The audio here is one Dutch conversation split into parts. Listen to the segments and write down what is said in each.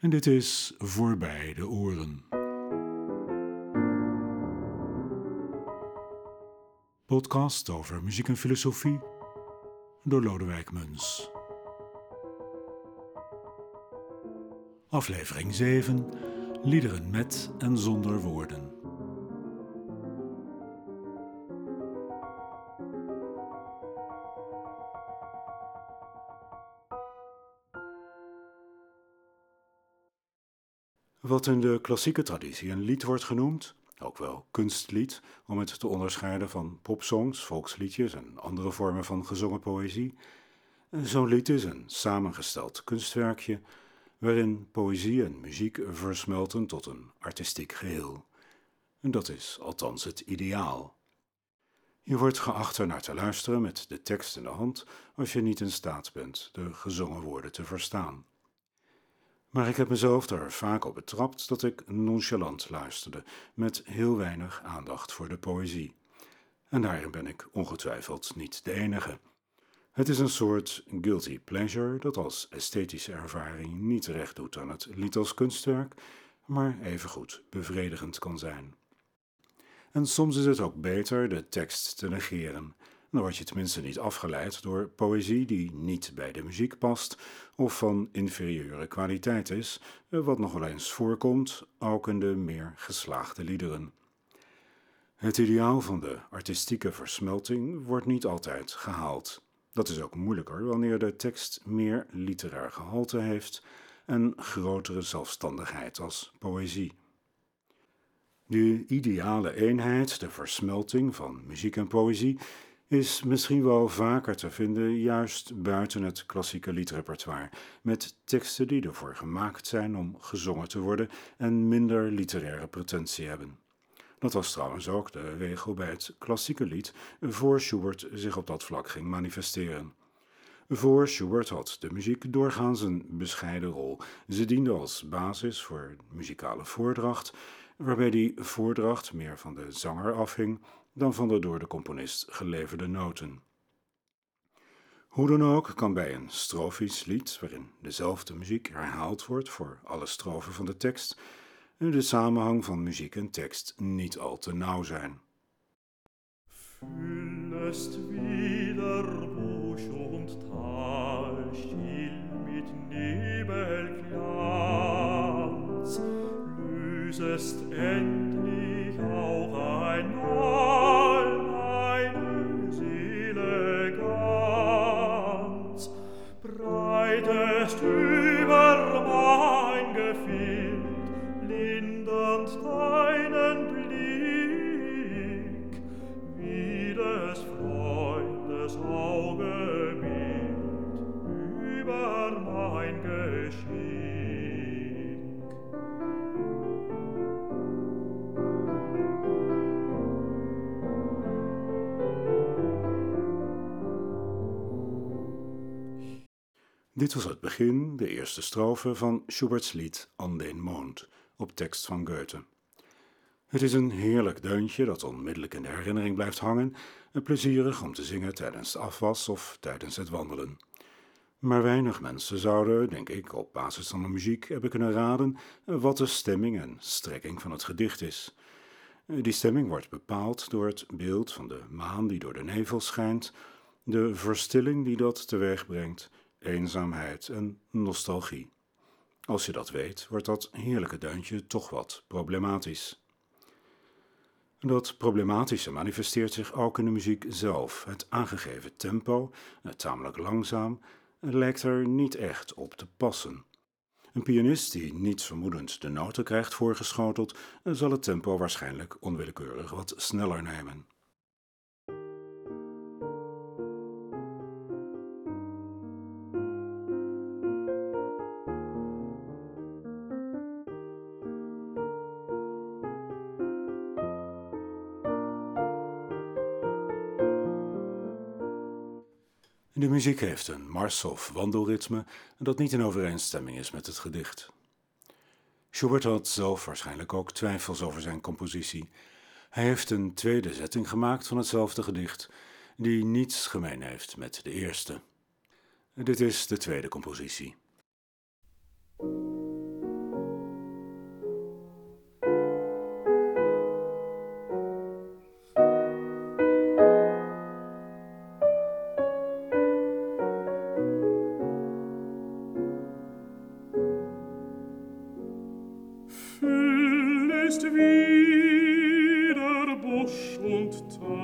En dit is Voorbij de Oren. Podcast over muziek en filosofie door Lodewijk Muns. Aflevering 7: Liederen met en zonder woorden. Wat in de klassieke traditie een lied wordt genoemd, ook wel kunstlied, om het te onderscheiden van popsongs, volksliedjes en andere vormen van gezongen poëzie. Zo'n lied is een samengesteld kunstwerkje waarin poëzie en muziek versmelten tot een artistiek geheel. En dat is althans het ideaal. Je wordt geacht er naar te luisteren met de tekst in de hand als je niet in staat bent de gezongen woorden te verstaan. Maar ik heb mezelf er vaak op betrapt dat ik nonchalant luisterde, met heel weinig aandacht voor de poëzie. En daarin ben ik ongetwijfeld niet de enige. Het is een soort guilty pleasure dat als esthetische ervaring niet recht doet aan het lied als kunstwerk, maar evengoed bevredigend kan zijn. En soms is het ook beter de tekst te negeren. Dan word je tenminste niet afgeleid door poëzie die niet bij de muziek past of van inferieure kwaliteit is, wat nog wel eens voorkomt, ook in de meer geslaagde liederen. Het ideaal van de artistieke versmelting wordt niet altijd gehaald. Dat is ook moeilijker wanneer de tekst meer literair gehalte heeft en grotere zelfstandigheid als poëzie. De ideale eenheid, de versmelting van muziek en poëzie, is misschien wel vaker te vinden juist buiten het klassieke liedrepertoire, met teksten die ervoor gemaakt zijn om gezongen te worden en minder literaire pretentie hebben. Dat was trouwens ook de regel bij het klassieke lied, voor Schubert zich op dat vlak ging manifesteren. Voor Schubert had de muziek doorgaans een bescheiden rol. Ze diende als basis voor muzikale voordracht, waarbij die voordracht meer van de zanger afhing dan van de door de componist geleverde noten. Hoe dan ook kan bij een strofisch lied, waarin dezelfde muziek herhaald wordt voor alle strofen van de tekst, de samenhang van muziek en tekst niet al te nauw zijn. Füllest wieder und Tal mit Nebelglanz, lösest herrscht über mein Gefild, lindernd deinen Blick, wie des Freundes Auge bild über mein Geschick. Dit was het begin, de eerste strofe van Schuberts lied An den Mond, op tekst van Goethe. Het is een heerlijk deuntje dat onmiddellijk in de herinnering blijft hangen en plezierig om te zingen tijdens de afwas of tijdens het wandelen. Maar weinig mensen zouden, denk ik, op basis van de muziek hebben kunnen raden wat de stemming en strekking van het gedicht is. Die stemming wordt bepaald door het beeld van de maan die door de nevel schijnt, de verstilling die dat teweeg brengt eenzaamheid en nostalgie. Als je dat weet, wordt dat heerlijke deuntje toch wat problematisch. Dat problematische manifesteert zich ook in de muziek zelf. Het aangegeven tempo, tamelijk langzaam, lijkt er niet echt op te passen. Een pianist die niets vermoedend de noten krijgt voorgeschoteld, zal het tempo waarschijnlijk onwillekeurig wat sneller nemen. Muziek heeft een mars- of wandelritme dat niet in overeenstemming is met het gedicht. Schubert had zelf waarschijnlijk ook twijfels over zijn compositie. Hij heeft een tweede zetting gemaakt van hetzelfde gedicht, die niets gemeen heeft met de eerste. Dit is de tweede compositie. Und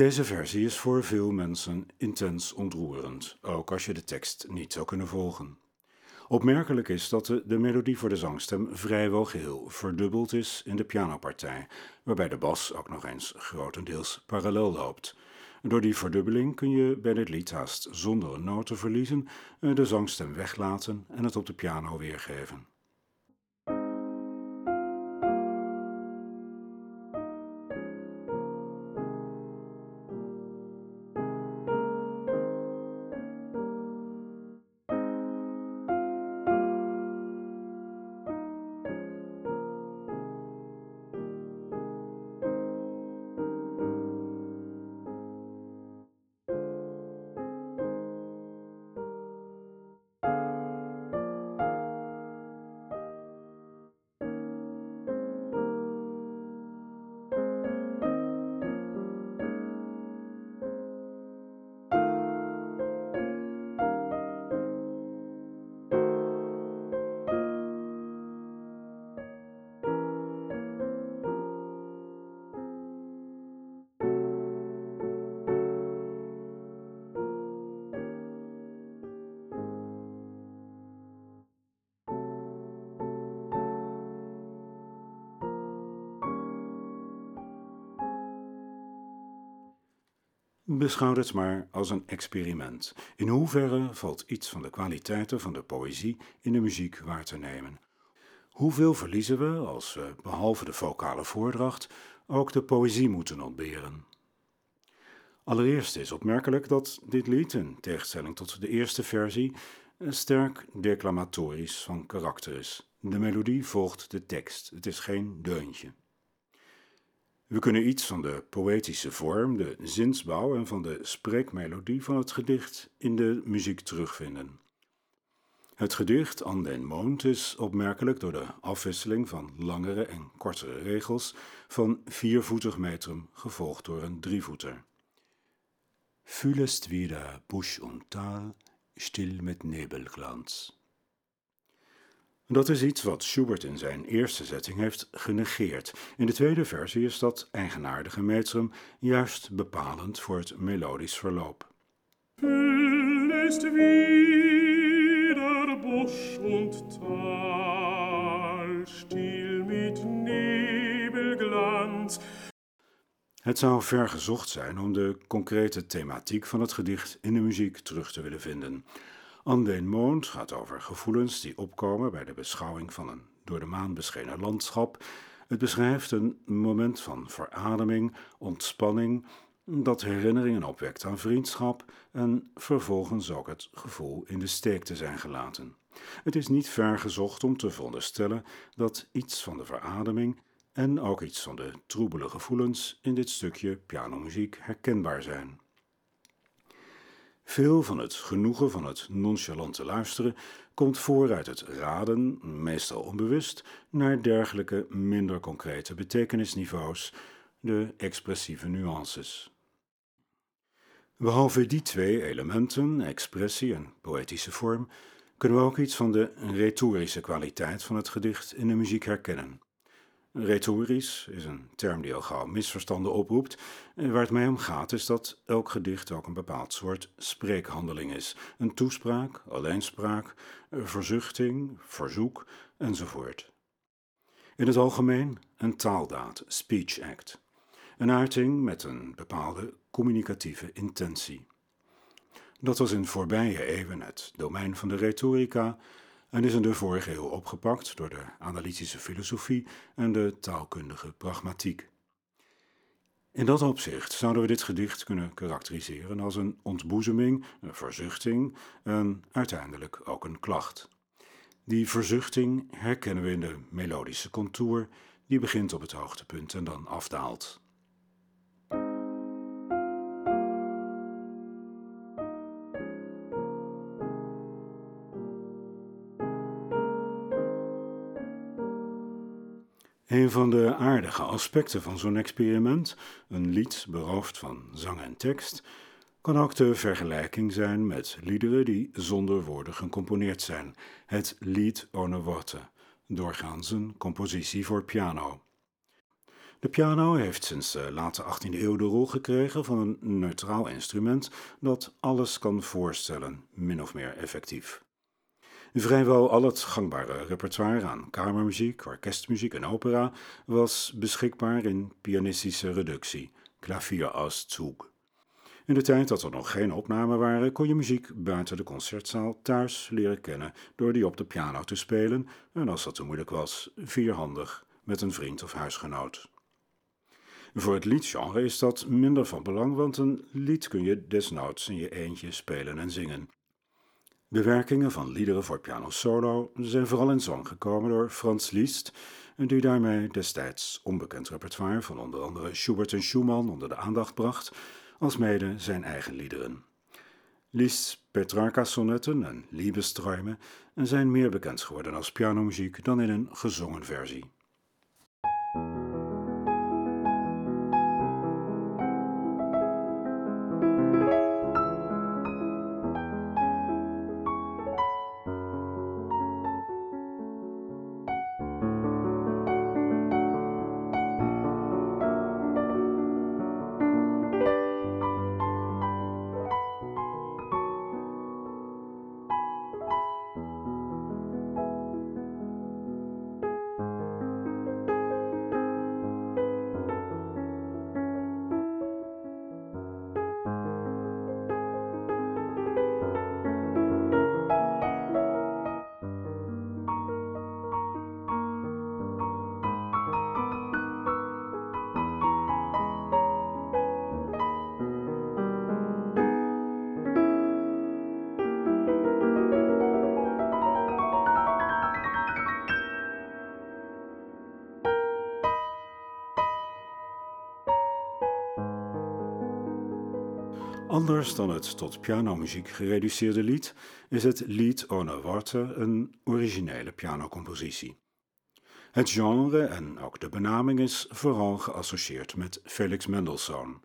Deze versie is voor veel mensen intens ontroerend, ook als je de tekst niet zou kunnen volgen. Opmerkelijk is dat de, melodie voor de zangstem vrijwel geheel verdubbeld is in de pianopartij, waarbij de bas ook nog eens grotendeels parallel loopt. Door die verdubbeling kun je bij dit lied haast zonder een noot te verliezen eh, de zangstem weglaten en het op de piano weergeven. Beschouw het maar als een experiment. In hoeverre valt iets van de kwaliteiten van de poëzie in de muziek waar te nemen? Hoeveel verliezen we als we, behalve de vocale voordracht, ook de poëzie moeten ontberen? Allereerst is opmerkelijk dat dit lied, in tegenstelling tot de eerste versie, sterk declamatorisch van karakter is. De melodie volgt de tekst, het is geen deuntje. We kunnen iets van de poëtische vorm, de zinsbouw en van de spreekmelodie van het gedicht in de muziek terugvinden. Het gedicht An den Mond is opmerkelijk door de afwisseling van langere en kortere regels van viervoetig metrum gevolgd door een drievoeter. Fühlest wieder Busch und Tal, still met Nebelglanz. Dat is iets wat Schubert in zijn eerste zetting heeft genegeerd. In de tweede versie is dat eigenaardige metrum juist bepalend voor het melodisch verloop. Nebelglanz. Het zou ver gezocht zijn om de concrete thematiek van het gedicht in de muziek terug te willen vinden. An den Mond gaat over gevoelens die opkomen bij de beschouwing van een door de maan beschenen landschap. Het beschrijft een moment van verademing, ontspanning, dat herinneringen opwekt aan vriendschap en vervolgens ook het gevoel in de steek te zijn gelaten. Het is niet ver gezocht om te veronderstellen dat iets van de verademing en ook iets van de troebele gevoelens in dit stukje pianomuziek herkenbaar zijn. Veel van het genoegen van het nonchalante luisteren komt voor uit het raden, meestal onbewust, naar dergelijke minder concrete betekenisniveaus, de expressieve nuances. Behalve die twee elementen, expressie en poëtische vorm, kunnen we ook iets van de retorische kwaliteit van het gedicht in de muziek herkennen. Retorisch is een term die al gauw misverstanden oproept. Waar het mij om gaat is dat elk gedicht ook een bepaald soort spreekhandeling is. Een toespraak, alleenspraak, verzuchting, verzoek enzovoort. In het algemeen een taaldaad, speech act. een uiting met een bepaalde communicatieve intentie. Dat was in voorbije eeuwen het domein van de retorica en is in de vorige eeuw opgepakt door de analytische filosofie en de taalkundige pragmatiek. In dat opzicht zouden we dit gedicht kunnen karakteriseren als een ontboezeming, een verzuchting en uiteindelijk ook een klacht. Die verzuchting herkennen we in de melodische contour, die begint op het hoogtepunt en dan afdaalt. Een van de aardige aspecten van zo'n experiment, een lied beroofd van zang en tekst, kan ook de vergelijking zijn met liederen die zonder woorden gecomponeerd zijn, het lied ohne Worte, doorgaans een compositie voor piano. De piano heeft sinds de late 18e eeuw de rol gekregen van een neutraal instrument dat alles kan voorstellen, min of meer effectief. Vrijwel al het gangbare repertoire aan kamermuziek, orkestmuziek en opera was beschikbaar in pianistische reductie, klavierauszug. In de tijd dat er nog geen opnamen waren, kon je muziek buiten de concertzaal thuis leren kennen door die op de piano te spelen en als dat te moeilijk was, vierhandig met een vriend of huisgenoot. Voor het liedgenre is dat minder van belang, want een lied kun je desnoods in je eentje spelen en zingen. Bewerkingen van liederen voor piano solo zijn vooral in zang gekomen door Frans Liszt, die daarmee destijds onbekend repertoire van onder andere Schubert en Schumann onder de aandacht bracht, alsmede zijn eigen liederen. Liszt's Petrarca-sonnetten en Liebesträume zijn meer bekend geworden als pianomuziek dan in een gezongen versie. Anders dan het tot pianomuziek gereduceerde lied is het lied ohne Worte een originele pianocompositie. Het genre en ook de benaming is vooral geassocieerd met Felix Mendelssohn.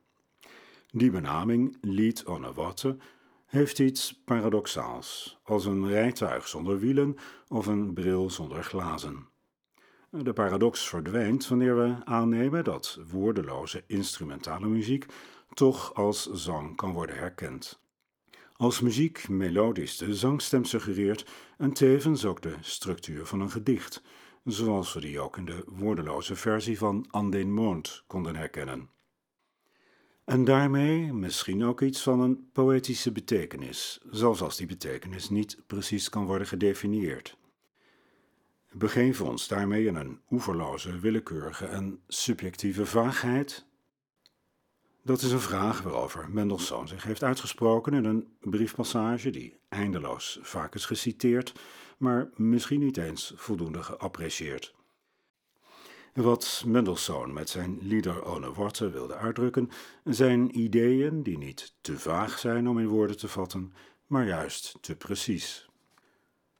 Die benaming, lied ohne Worte, heeft iets paradoxaals, als een rijtuig zonder wielen of een bril zonder glazen. De paradox verdwijnt wanneer we aannemen dat woordeloze instrumentale muziek toch als zang kan worden herkend. Als muziek melodisch de zangstem suggereert en tevens ook de structuur van een gedicht, zoals we die ook in de woordeloze versie van An den Mond konden herkennen. En daarmee misschien ook iets van een poëtische betekenis, zelfs als die betekenis niet precies kan worden gedefinieerd. Begeven ons daarmee in een oeverloze, willekeurige en subjectieve vaagheid, dat is een vraag waarover Mendelssohn zich heeft uitgesproken in een briefpassage die eindeloos vaak is geciteerd, maar misschien niet eens voldoende geapprecieerd. Wat Mendelssohn met zijn Lieder ohne Worte wilde uitdrukken, zijn ideeën die niet te vaag zijn om in woorden te vatten, maar juist te precies.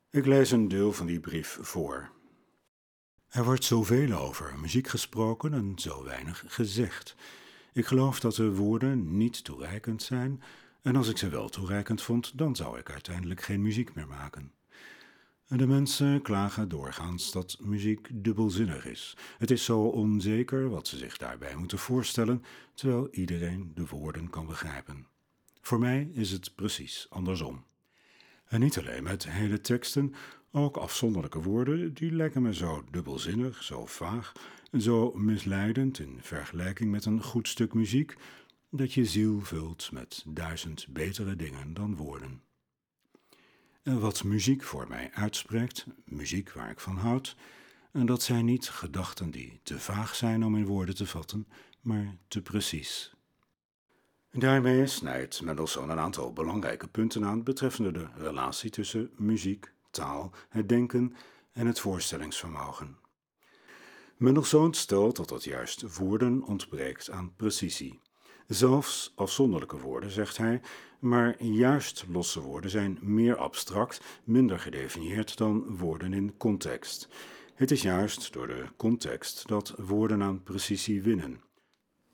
Ik lees een deel van die brief voor. Er wordt zoveel over muziek gesproken en zo weinig gezegd. Ik geloof dat de woorden niet toereikend zijn, en als ik ze wel toereikend vond, dan zou ik uiteindelijk geen muziek meer maken. En de mensen klagen doorgaans dat muziek dubbelzinnig is. Het is zo onzeker wat ze zich daarbij moeten voorstellen, terwijl iedereen de woorden kan begrijpen. Voor mij is het precies andersom. En niet alleen met hele teksten, Ook afzonderlijke woorden, die lijken me zo dubbelzinnig, zo vaag, zo misleidend in vergelijking met een goed stuk muziek, dat je ziel vult met duizend betere dingen dan woorden. En wat muziek voor mij uitspreekt, muziek waar ik van houd, en dat zijn niet gedachten die te vaag zijn om in woorden te vatten, maar te precies. Daarmee snijdt Mendelssohn een aantal belangrijke punten aan betreffende de relatie tussen muziek, taal, het denken en het voorstellingsvermogen. Mendelssohn stelt dat het juist woorden ontbreekt aan precisie. Zelfs afzonderlijke woorden, zegt hij, maar juist losse woorden zijn meer abstract, minder gedefinieerd dan woorden in context. Het is juist door de context dat woorden aan precisie winnen.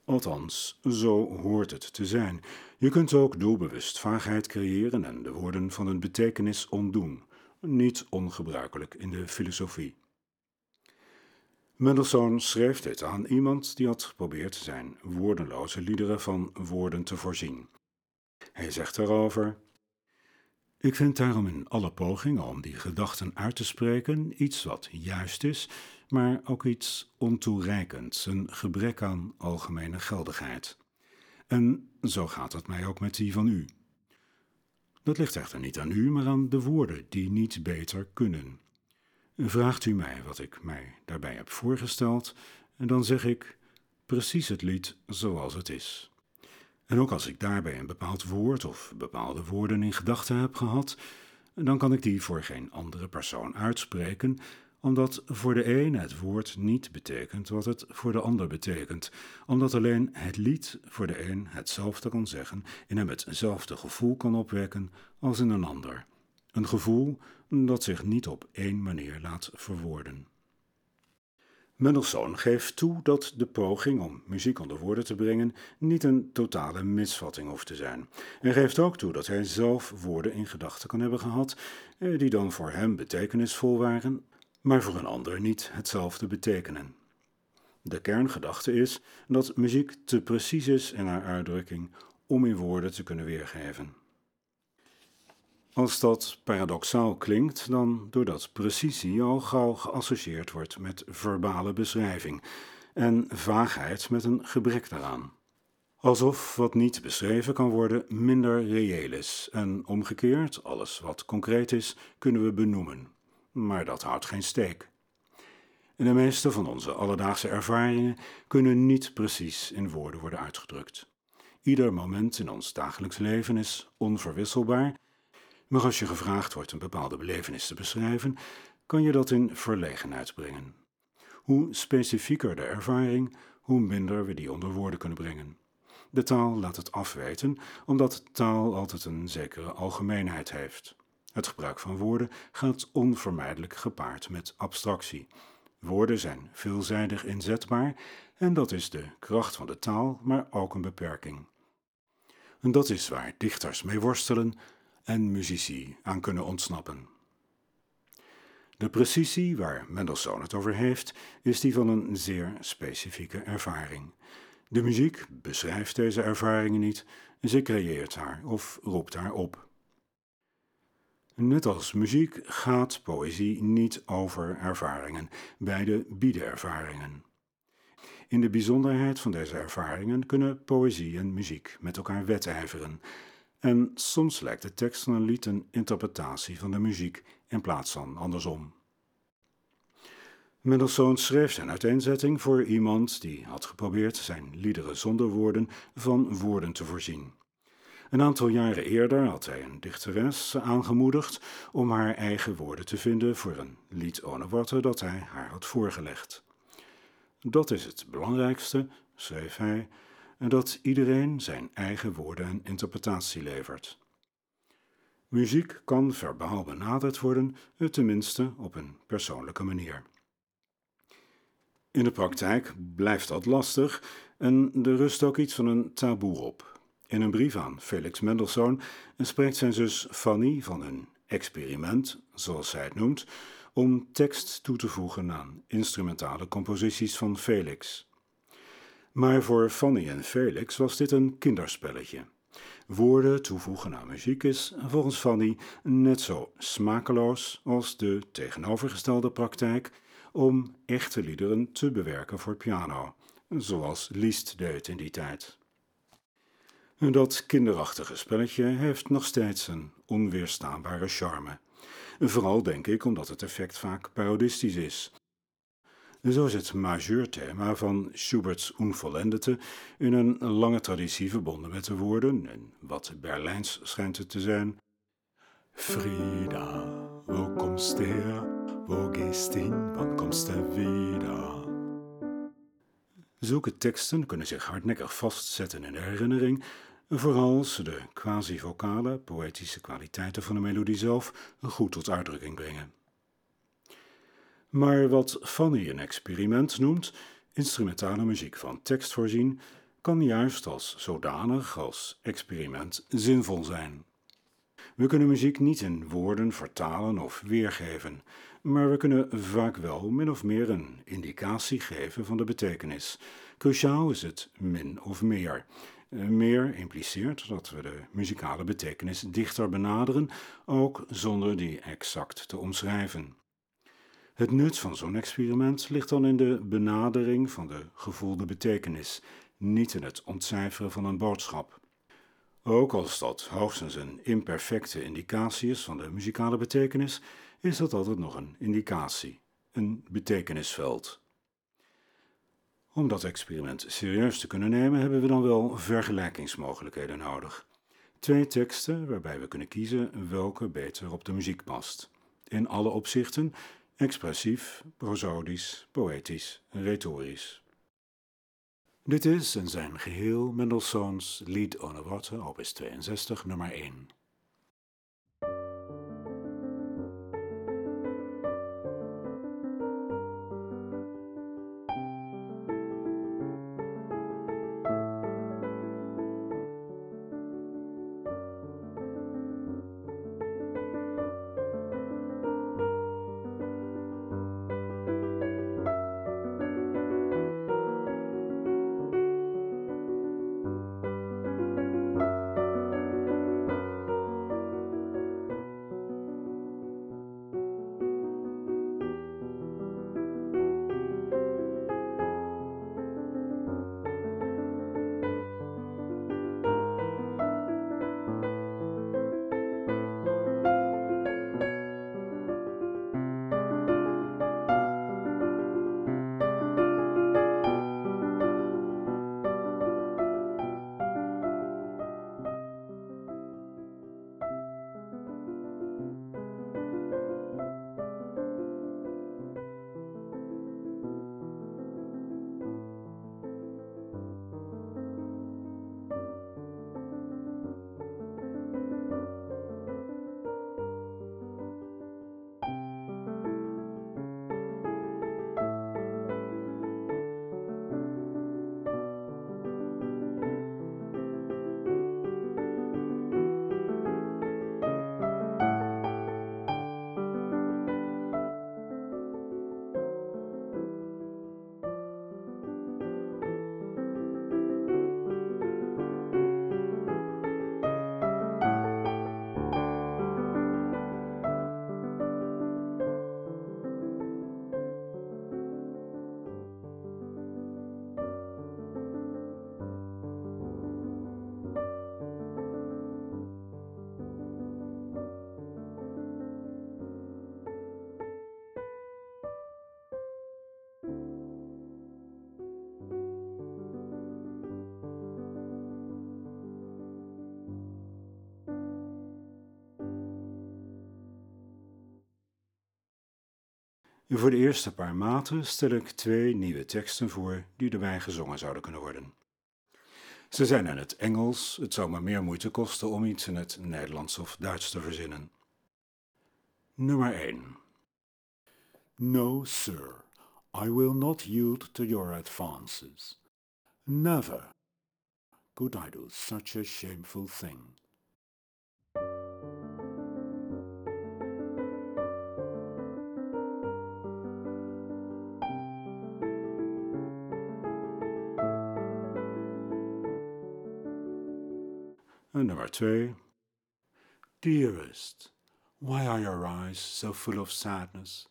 Althans, zo hoort het te zijn. Je kunt ook doelbewust vaagheid creëren en de woorden van een betekenis ontdoen. Niet ongebruikelijk in de filosofie. Mendelssohn schreef dit aan iemand die had geprobeerd zijn woordenloze liederen van woorden te voorzien. Hij zegt daarover: Ik vind daarom in alle pogingen om die gedachten uit te spreken iets wat juist is, maar ook iets ontoereikends, een gebrek aan algemene geldigheid. En zo gaat het mij ook met die van u. Dat ligt echter niet aan u, maar aan de woorden die niet beter kunnen. Vraagt u mij wat ik mij daarbij heb voorgesteld, en dan zeg ik precies het lied zoals het is. En ook als ik daarbij een bepaald woord of bepaalde woorden in gedachten heb gehad, dan kan ik die voor geen andere persoon uitspreken, omdat voor de een het woord niet betekent wat het voor de ander betekent, omdat alleen het lied voor de een hetzelfde kan zeggen en hem hetzelfde gevoel kan opwekken als in een ander. Een gevoel dat zich niet op één manier laat verwoorden. Mendelssohn geeft toe dat de poging om muziek onder woorden te brengen niet een totale misvatting hoeft te zijn. En geeft ook toe dat hij zelf woorden in gedachten kan hebben gehad, eh, die dan voor hem betekenisvol waren, maar voor een ander niet hetzelfde betekenen. De kerngedachte is dat muziek te precies is in haar uitdrukking om in woorden te kunnen weergeven. Als dat paradoxaal klinkt, dan doordat precisie al gauw geassocieerd wordt met verbale beschrijving en vaagheid met een gebrek daaraan. Alsof wat niet beschreven kan worden minder reëel is en omgekeerd, alles wat concreet is, kunnen we benoemen. Maar dat houdt geen steek. De meeste van onze alledaagse ervaringen kunnen niet precies in woorden worden uitgedrukt. Ieder moment in ons dagelijks leven is onverwisselbaar maar als je gevraagd wordt een bepaalde belevenis te beschrijven, kan je dat in verlegenheid brengen. Hoe specifieker de ervaring, hoe minder we die onder woorden kunnen brengen. De taal laat het afweten, omdat taal altijd een zekere algemeenheid heeft. Het gebruik van woorden gaat onvermijdelijk gepaard met abstractie. Woorden zijn veelzijdig inzetbaar en dat is de kracht van de taal, maar ook een beperking. En dat is waar dichters mee worstelen en muzici aan kunnen ontsnappen. De precisie waar Mendelssohn het over heeft, is die van een zeer specifieke ervaring. De muziek beschrijft deze ervaringen niet, ze creëert haar of roept haar op. Net als muziek gaat poëzie niet over ervaringen, beide bieden ervaringen. In de bijzonderheid van deze ervaringen kunnen poëzie en muziek met elkaar wedijveren en soms lijkt de tekst van een lied een interpretatie van de muziek in plaats van andersom. Mendelssohn schreef zijn uiteenzetting voor iemand die had geprobeerd zijn liederen zonder woorden van woorden te voorzien. Een aantal jaren eerder had hij een dichteres aangemoedigd om haar eigen woorden te vinden voor een lied ohne worten dat hij haar had voorgelegd. Dat is het belangrijkste, schreef hij, dat iedereen zijn eigen woorden en interpretatie levert. Muziek kan verbaal benaderd worden, tenminste op een persoonlijke manier. In de praktijk blijft dat lastig en er rust ook iets van een taboe op. In een brief aan Felix Mendelssohn spreekt zijn zus Fanny van een experiment, zoals zij het noemt, om tekst toe te voegen aan instrumentale composities van Felix. Maar voor Fanny en Felix was dit een kinderspelletje. Woorden toevoegen aan muziek is volgens Fanny net zo smakeloos als de tegenovergestelde praktijk om echte liederen te bewerken voor piano, zoals Liszt deed in die tijd. Dat kinderachtige spelletje heeft nog steeds een onweerstaanbare charme. Vooral denk ik omdat het effect vaak parodistisch is. Zo is het majeurthema van Schubert's Unvollendete in een lange traditie verbonden met de woorden, en wat Berlijns schijnt het te zijn. Frida, wo komst her? Wo gehst hin? Wann? Zulke teksten kunnen zich hardnekkig vastzetten in de herinnering, vooral ze de quasi-vocale, poëtische kwaliteiten van de melodie zelf goed tot uitdrukking brengen. Maar wat Fanny een experiment noemt, instrumentale muziek van tekst voorzien, kan juist als zodanig als experiment zinvol zijn. We kunnen muziek niet in woorden vertalen of weergeven, maar we kunnen vaak wel min of meer een indicatie geven van de betekenis. Cruciaal is het min of meer. Meer impliceert dat we de muzikale betekenis dichter benaderen, ook zonder die exact te omschrijven. Het nut van zo'n experiment ligt dan in de benadering van de gevoelde betekenis, niet in het ontcijferen van een boodschap. Ook als dat hoogstens een imperfecte indicatie is van de muzikale betekenis, is dat altijd nog een indicatie, een betekenisveld. Om dat experiment serieus te kunnen nemen, hebben we dan wel vergelijkingsmogelijkheden nodig. Twee teksten waarbij we kunnen kiezen welke beter op de muziek past. In alle opzichten expressief, prosodisch, poëtisch retorisch. Dit is in zijn geheel Mendelssohns Lied ohne Worte, opus 62, nummer 1. Voor de eerste paar maten stel ik twee nieuwe teksten voor die erbij gezongen zouden kunnen worden. Ze zijn in het Engels, het zou me meer moeite kosten om iets in het Nederlands of Duits te verzinnen. Nummer 1 No, sir, I will not yield to your advances. Never could I do such a shameful thing. Nummer 2. Dearest, why are your eyes so full of sadness?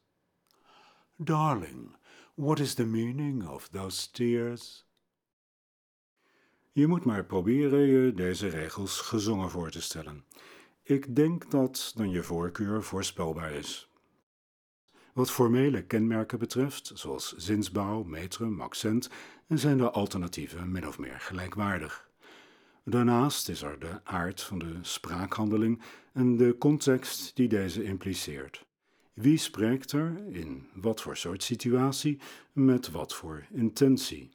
Darling, what is the meaning of those tears? Je moet maar proberen je deze regels gezongen voor te stellen. Ik denk dat dan je voorkeur voorspelbaar is. Wat formele kenmerken betreft, zoals zinsbouw, metrum, accent, zijn de alternatieven min of meer gelijkwaardig. Daarnaast is er de aard van de spraakhandeling en de context die deze impliceert. Wie spreekt er, in wat voor soort situatie, met wat voor intentie?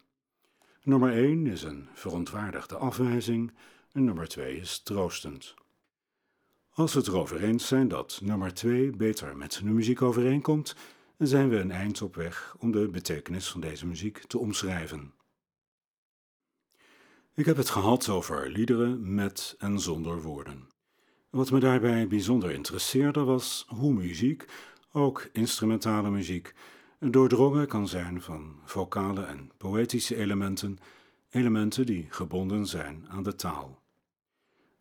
Nummer 1 is een verontwaardigde afwijzing en nummer 2 is troostend. Als we het erover eens zijn dat nummer 2 beter met de muziek overeenkomt, zijn we een eind op weg om de betekenis van deze muziek te omschrijven. Ik heb het gehad over liederen met en zonder woorden. Wat me daarbij bijzonder interesseerde was hoe muziek, ook instrumentale muziek, doordrongen kan zijn van vocale en poëtische elementen, elementen die gebonden zijn aan de taal.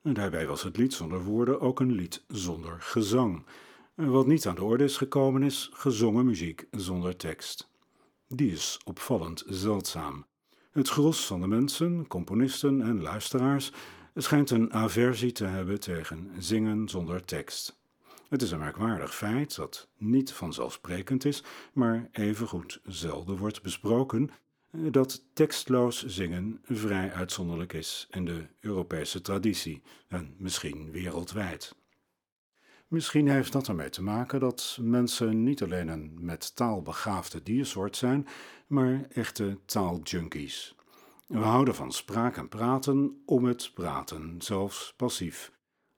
En daarbij was het lied zonder woorden ook een lied zonder gezang. Wat niet aan de orde is gekomen is gezongen muziek zonder tekst. Die is opvallend zeldzaam. Het gros van de mensen, componisten en luisteraars schijnt een aversie te hebben tegen zingen zonder tekst. Het is een merkwaardig feit dat niet vanzelfsprekend is, maar evengoed zelden wordt besproken, dat tekstloos zingen vrij uitzonderlijk is in de Europese traditie en misschien wereldwijd. Misschien heeft dat ermee te maken dat mensen niet alleen een met taal begaafde diersoort zijn, maar echte taaljunkies. We houden van spraak en praten om het praten, zelfs passief.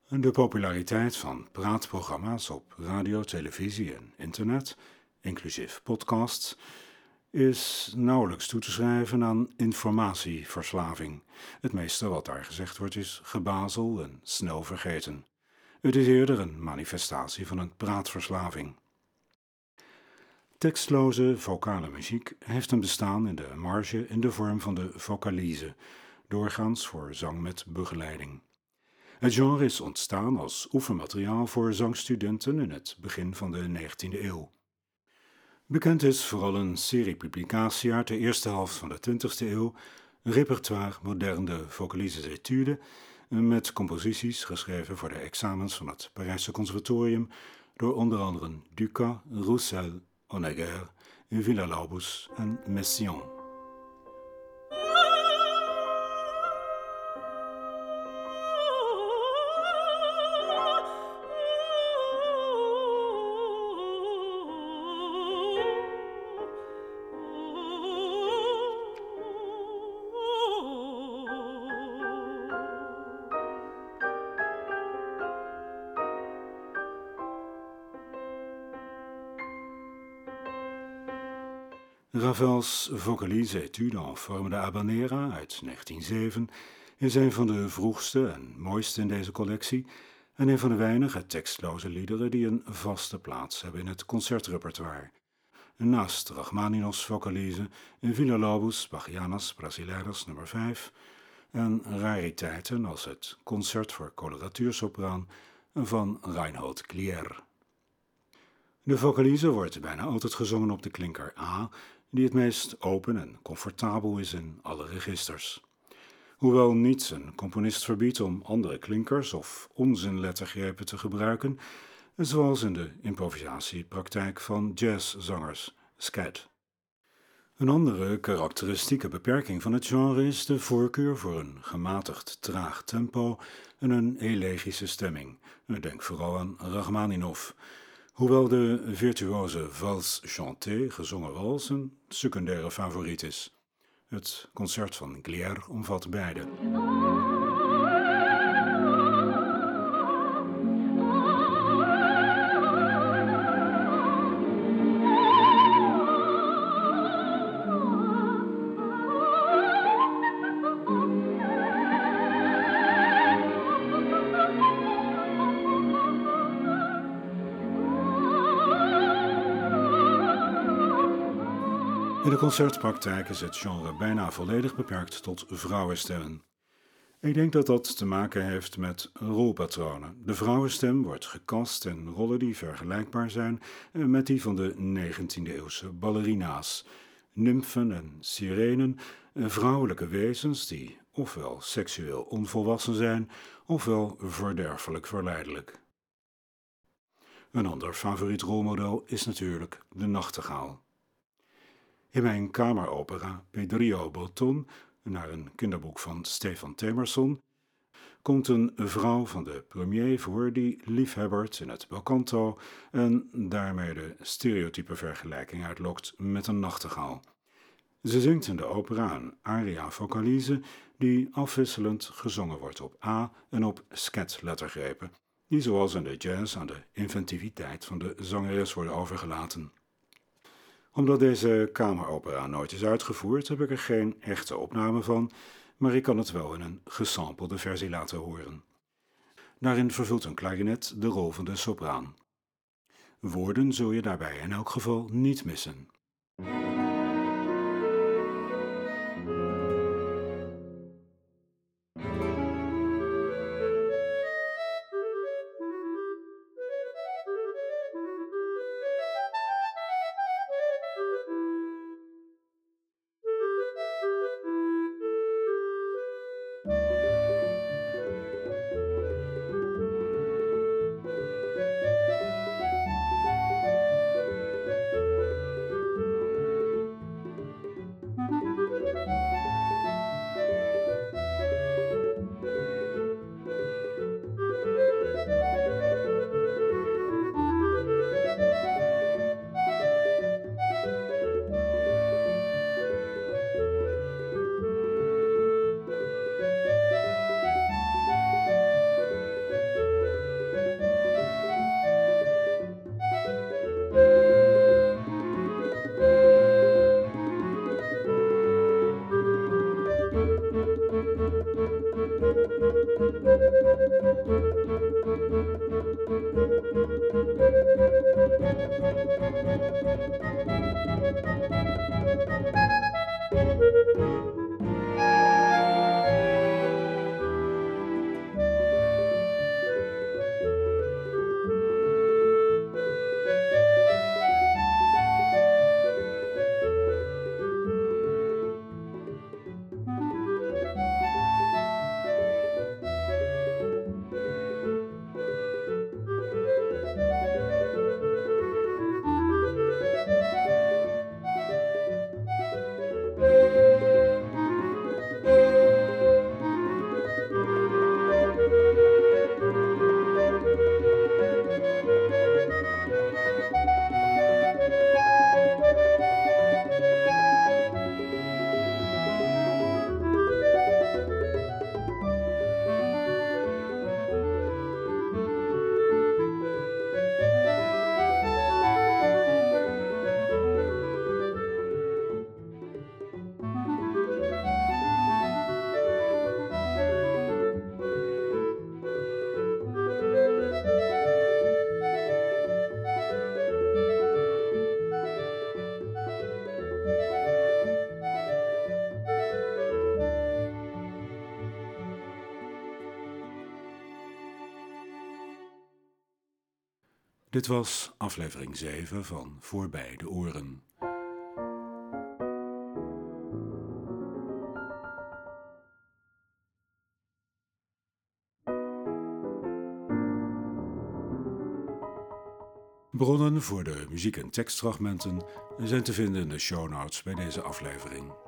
De populariteit van praatprogramma's op radio, televisie en internet, inclusief podcasts, is nauwelijks toe te schrijven aan informatieverslaving. Het meeste wat daar gezegd wordt is gebazel en snel vergeten. Het is eerder een manifestatie van een praatverslaving. Tekstloze vocale muziek heeft een bestaan in de marge in de vorm van de vocalise, doorgaans voor zang met begeleiding. Het genre is ontstaan als oefenmateriaal voor zangstudenten in het begin van de 19e eeuw. Bekend is vooral een serie publicatie uit de eerste helft van de 20e eeuw, repertoire moderne vocalises etudes, met composities geschreven voor de examens van het Parijse Conservatorium door onder andere Ducas, Roussel, Honegger, Villa-Lobos en Messiaen. Ravel's vocalise étude en forme de habanera uit 1907 is een van de vroegste en mooiste in deze collectie en een van de weinige tekstloze liederen die een vaste plaats hebben in het concertrepertoire. Naast Rachmaninoff's vocalise Villa-Lobos Bachianas Brasileiras nummer 5 en rariteiten als het concert voor coloratuursopraan van Reinhold Klier. De vocalise wordt bijna altijd gezongen op de klinker A die het meest open en comfortabel is in alle registers. Hoewel niets een componist verbiedt om andere klinkers of onzinlettergrepen te gebruiken, zoals in de improvisatiepraktijk van jazzzangers, scat. Een andere karakteristieke beperking van het genre is de voorkeur voor een gematigd traag tempo en een elegische stemming. Denk vooral aan Rachmaninoff, Hoewel de virtuose vals chanté, gezongen wals, een secundaire favoriet is. Het concert van Glier omvat beide. De concertpraktijk is het genre bijna volledig beperkt tot vrouwenstemmen. Ik denk dat dat te maken heeft met rolpatronen. De vrouwenstem wordt gekast in rollen die vergelijkbaar zijn eh, met die van de 19e-eeuwse ballerina's. Nymfen en sirenen, eh, vrouwelijke wezens die ofwel seksueel onvolwassen zijn, ofwel verderfelijk verleidelijk. Een ander favoriet rolmodel is natuurlijk de nachtegaal. In mijn kameropera Pedrio Boton, naar een kinderboek van Stefan Temerson, komt een vrouw van de premier voor die liefhebbert in het belcanto en daarmee de stereotype vergelijking uitlokt met een nachtegaal. Ze zingt in de opera een aria vocalise die afwisselend gezongen wordt op A en op sket-lettergrepen, die zoals in de jazz aan de inventiviteit van de zangeres worden overgelaten. Omdat deze kameropera nooit is uitgevoerd, heb ik er geen echte opname van, maar ik kan het wel in een gesampelde versie laten horen. Daarin vervult een klarinet de rol van de sopraan. Woorden zul je daarbij in elk geval niet missen. Dit was aflevering 7 van Voorbij de Oren. Bronnen voor de muziek- en tekstfragmenten zijn te vinden in de show notes bij deze aflevering.